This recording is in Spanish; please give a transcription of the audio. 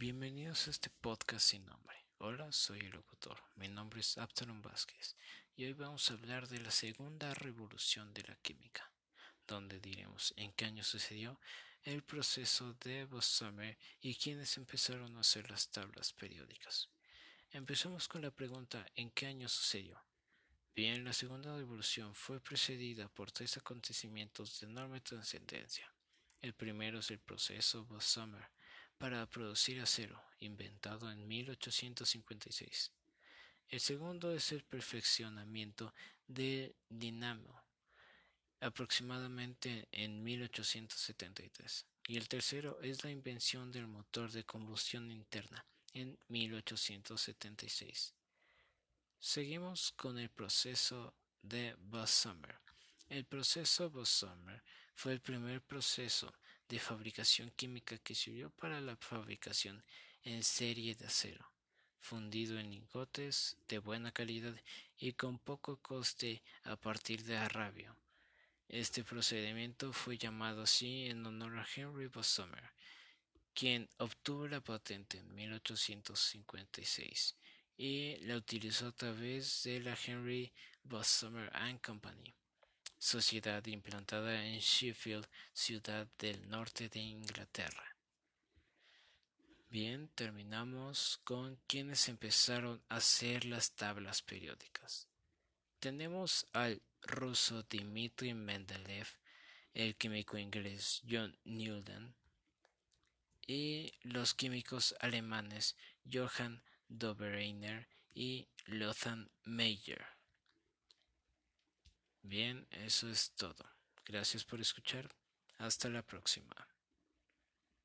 Bienvenidos a este podcast sin nombre. Hola, soy el locutor. Mi nombre es Absalom Vázquez y hoy vamos a hablar de la segunda revolución de la química, donde diremos en qué año sucedió el proceso de Bosmer y quiénes empezaron a hacer las tablas periódicas. Empezamos con la pregunta ¿en qué año sucedió? Bien, la segunda revolución fue precedida por tres acontecimientos de enorme trascendencia. El primero es el proceso Bosmer para producir acero, inventado en 1856. El segundo es el perfeccionamiento del dinamo, aproximadamente en 1873. Y el tercero es la invención del motor de combustión interna en 1876. Seguimos con el proceso de Bosmer. El proceso Bosmer fue el primer proceso de fabricación química que sirvió para la fabricación en serie de acero, fundido en lingotes de buena calidad y con poco coste a partir de arrabio. Este procedimiento fue llamado así en honor a Henry Bosmer, quien obtuvo la patente en 1856 y la utilizó a través de la Henry Bosmer and Company sociedad implantada en Sheffield, ciudad del norte de Inglaterra. Bien, terminamos con quienes empezaron a hacer las tablas periódicas. Tenemos al ruso Dmitri Mendeleev, el químico inglés John Newton y los químicos alemanes Johann Dobereiner y Lothar Meyer. Bien, eso es todo. Gracias por escuchar. Hasta la próxima.